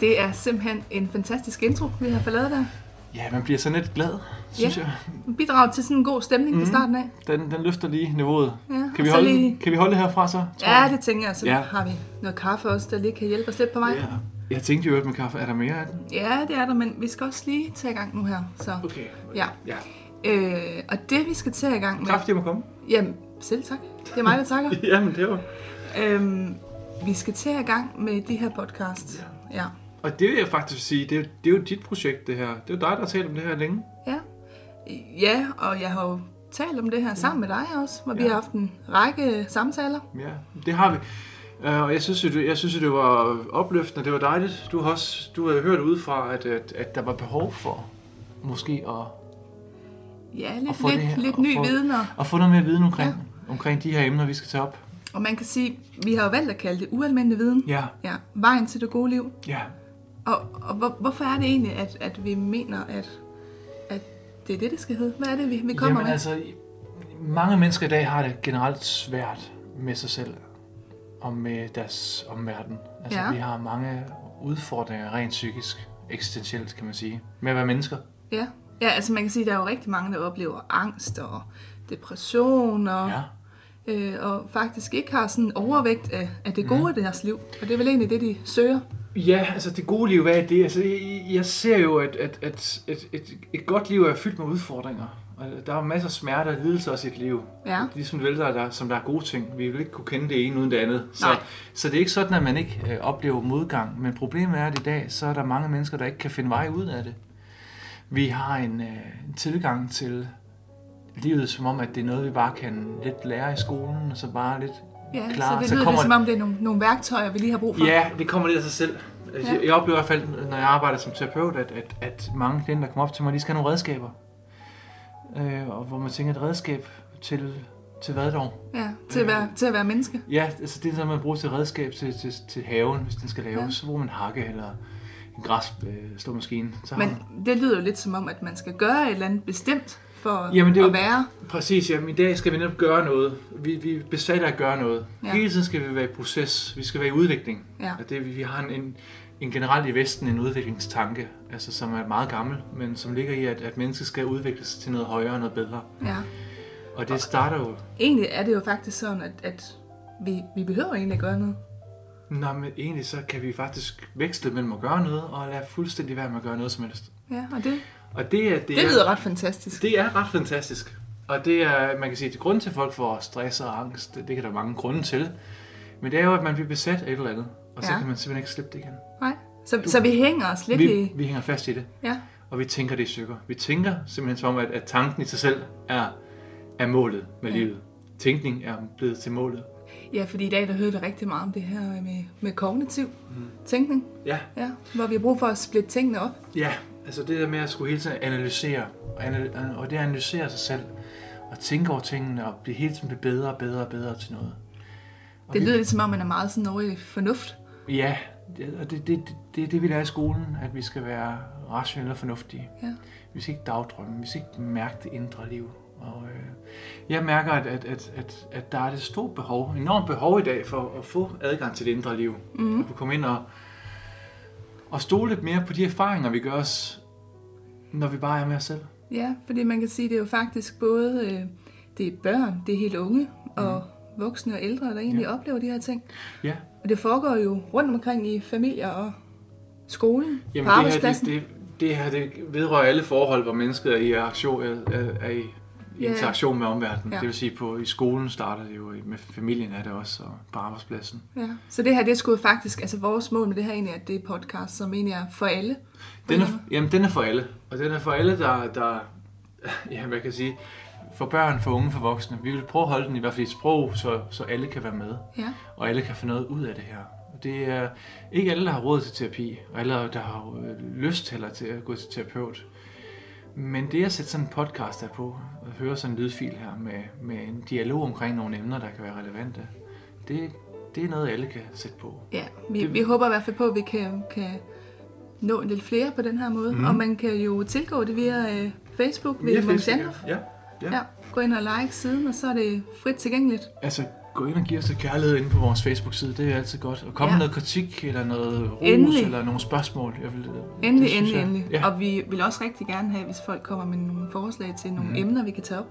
Det er simpelthen en fantastisk intro, vi har fået lavet der. Ja, man bliver sådan lidt glad, synes Ja. jeg. Bidrag til sådan en god stemning mm. Mhm. fra starten af. Den, den løfter lige niveauet. Ja, Kan vi, holde, lige- kan vi holde det herfra så? Ja, jeg? det tænker jeg. Så Ja. har vi noget kaffe også, der lige kan hjælpe os lidt på vej. Ja. Jeg tænkte jo, at med kaffe er der mere af den. Ja, det er der, men vi skal også lige tage i gang nu her. Så, Okay. ja. Ja. Øh, og det vi skal tage i gang med... Jeg må komme. Jamen, selv tak. Det er mig, der takker. Jamen, det var... øhm, vi skal tage i gang med de her podcast. Ja. ja. Og det vil jeg faktisk sige, det er, det er jo dit projekt, det her. Det er jo dig, der har talt om det her længe. Ja. Ja, og jeg har jo talt om det her sammen med dig også, hvor ja. vi har haft en række samtaler. Ja, det har vi. Øh, Og jeg synes, det- jeg synes, det var opløftende, det var dejligt. Du har også du havde hørt udefra, at, at, at der var behov for måske at, Ja, lidt, få det lidt, her- lidt ny få- viden. Og, at få noget mere viden omkring, ja. omkring de her emner, vi skal tage op. og man kan sige, vi har jo valgt at kalde det ualmindelig viden. Ja, Ja, vejen til det gode liv. ja. Og, og hvor, hvorfor er det egentlig, at, at vi mener, at, at det er det, det skal hedde? Hvad er det, vi, vi kommer Jamen med? altså, mange mennesker i dag har det generelt svært med sig selv og med deres omverden. Altså, Ja. ja. vi har mange udfordringer rent psykisk, eksistentielt kan man sige, med at være mennesker. Ja. ja, altså man kan sige, at der er jo rigtig mange, der oplever angst og depression og, Ja. øh, og faktisk ikke har sådan overvægt af, af det gode mm. i deres liv. Og det er vel egentlig det, de søger. Ja, altså det gode liv, hvad er det? Altså, jeg, ser jo, at, at, at et, et, et godt liv er fyldt med udfordringer. Og der er masser af smerte og lidelse også i et liv. Ja. Ligesom vel, der, er- der, som der er gode ting. Vi vil ikke kunne kende det ene uden det andet. Så, Nej. så det er ikke sådan, at man ikke øh, oplever modgang. Men problemet er, at i dag, så er der mange mennesker, der ikke kan finde vej ud af det. Vi har en, øh, en tilgang til livet, som om, at det er noget, vi bare kan lidt lære i skolen, og så bare lidt Ja, klar. så det så lyder kommer lidt som om, det er nogle, nogle værktøjer, vi lige har brug for. Ja, det kommer lidt af sig selv. Altså, Ja. Jeg, oplever i hvert fald, når jeg arbejder som terapeut, at, at, at mange klienter, der kommer op til mig, de skal have nogle redskaber. Øh, og hvor man tænker, et redskab til, til hvad dog? ja til, at være, til at være menneske. Ja, altså det er sådan, man bruger til redskab til, til, til haven, hvis den skal laves. Ja. Så bruger man hakke eller en græsslåmaskine. Så har Men man- det lyder jo lidt som om, at man skal gøre et eller andet bestemt for Jamen, det er at være. Præcis, jamen i dag skal vi netop gøre noget. Vi, vi er besatte af at gøre noget. Ja. Hele tiden skal vi være i proces. Vi skal være i udvikling. Ja. Og det, vi vi har en, en, en generelt i Vesten en udviklingstanke, altså som er meget gammel, men som ligger i, at, at mennesket skal udvikles til noget højere og noget bedre. Ja. Og det starter jo... Egentlig er det jo faktisk sådan, at, at vi, vi behøver egentlig at gøre noget. Nå, men egentlig så kan vi faktisk veksle mellem at gøre noget, og lade fuldstændig være med at gøre noget som helst. Ja, og det, Og det er... Det, det er, lyder ret fantastisk. Det er ret fantastisk. Og det er, man kan sige, at grunden til, at folk får stress og angst, det, det kan der mange grunde til. Men det er jo, at man bliver besat af et eller andet, og så Ja. kan man simpelthen ikke slippe det igen. Nej. Så, så vi hænger os lidt Vi, i... vi hænger fast i det, Ja, og vi tænker det i stykker. Vi tænker simpelthen som om, at, at tanken i sig selv er, er målet med Ja. livet. Tænkning er blevet til målet. Ja, fordi i dag der hører vi rigtig meget om det her med, med kognitiv mm. tænkning. Ja, Ja, hvor vi har brug for at splitte tingene op. ja. Altså det der med at skulle hele tiden analysere, og, anal- og det at analysere sig selv, og tænke over tingene, og blive hele tiden blive bedre og bedre og bedre til noget. Og Det vi- lyder lidt som om, man er meget sådan over i fornuft. Ja, og det, det, det, det, vi lærer i skolen, at vi skal være rationelle og fornuftige. Ja. Vi skal ikke dagdrømme, vi skal ikke mærke det indre liv. Og øh, jeg mærker, at, at, at, at, at der er et stort behov, enormt behov i dag for at få adgang til det indre liv. Mm. At kunne komme ind og, og stole lidt mere på de erfaringer, vi gør os, når vi bare er med os selv. Ja, fordi man kan sige, at det er jo faktisk både øh, det er børn, det er helt unge og voksne og ældre, der egentlig ja. oplever de her ting. Ja, Og det foregår jo rundt omkring i familier og skolen, Jamen på det her, arbejdspladsen. det, det, det her, det vedrører alle forhold, hvor mennesket er i, aktion, er, er, er i i Ja. interaktion med omverdenen. Ja. Det vil sige, på i skolen starter det jo, med familien er det også, og på arbejdspladsen. Ja. Så det her, det skulle faktisk, altså vores mål med det her egentlig, at det er podcast, som egentlig er for alle. Den er, jamen, den er for alle. Og den er for alle, der, der ja, hvad kan jeg sige, for børn, for unge, for voksne. Vi vil prøve at holde den i hvert fald i et sprog, så, så alle kan være med. Ja. og alle kan få noget ud af det her. Det er ikke alle, der har råd til terapi, og alle, der har øh, lyst heller til at gå til terapeut. Men det at sætte sådan en podcast der på, og høre sådan en lydfil her med, med en dialog omkring nogle emner, der kan være relevante, det, det er noget, alle kan sætte på. Ja, vi, Det- vi håber i hvert fald på, at vi kan, kan nå lidt flere på den her måde. Mm. Og man kan jo tilgå det via øh, Facebook ved Ja, Jandrup. ja. ja. Ja, gå ind og like siden, og så er det frit tilgængeligt. Altså, gå ind og give os lidt kærlighed inde på vores Facebook-side. Det er altid godt. Og komme Ja. med noget kritik, eller noget ros, Endelig. eller nogle spørgsmål. Jeg vil, Endelig, det endelig, jeg- endelig. Ja. Og vi vil også rigtig gerne have, hvis folk kommer med nogle forslag til nogle mm. emner, vi kan tage op.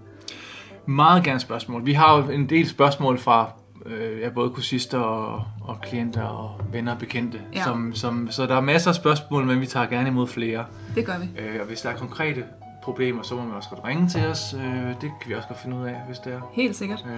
Meget gerne spørgsmål. Vi har jo en del spørgsmål fra øh, ja, både kursister og, og klienter og venner og bekendte. Ja. Som, som, så der er masser af spørgsmål, men vi tager gerne imod flere. Det gør vi. Øh, og hvis der er konkrete problemer, så må man også godt ringe til os. Øh, det kan vi også godt finde ud af, hvis det er. Helt sikkert. Øh,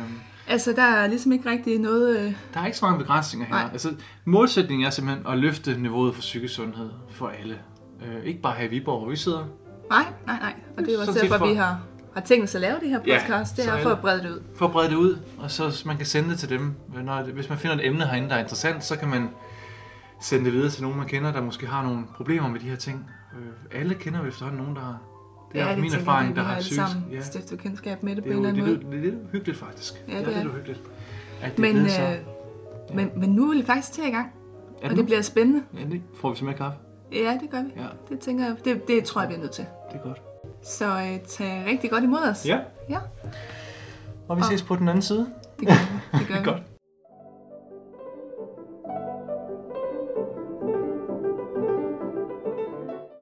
Altså, der er ligesom ikke rigtig noget... Øh, der er ikke så mange begrænsninger her. Nej. Altså, målsætningen er simpelthen at løfte niveauet for psykisk sundhed for alle. Øh, ikke bare her i Viborg, hvor vi sidder. nej, nej, nej. Og det er jo også derfor, for- vi har, har tænkt os at lave det her Ja, podcast. det så er alle- for at brede det ud. For at brede det ud, og så man kan sende det til dem. Når, det- hvis man finder et emne herinde, der er interessant, så kan man sende det videre til nogen, man kender, der måske har nogle problemer med de her ting. Øh, alle kender vel efterhånden nogen, der. Det er ja, ja, min erfaring, der har alle psykisk. sammen Ja, stiftet kendskab med det på det en er eller anden det, måde. det, det er lidt hyggeligt faktisk. Ja, det det er det. lidt hyggeligt. At det Men, er så... øh, men, men nu er vi faktisk til i gang, Er og det det bliver spændende. Ja, det får vi så mere kaffe. Ja, det gør vi. Ja, Det tænker jeg, det, det tror jeg, vi er nødt til. det er godt. Så øh, tag rigtig godt imod os. Ja. Ja, Og vi Og- ses på den anden side. det gør vi. Det gør vi. Godt.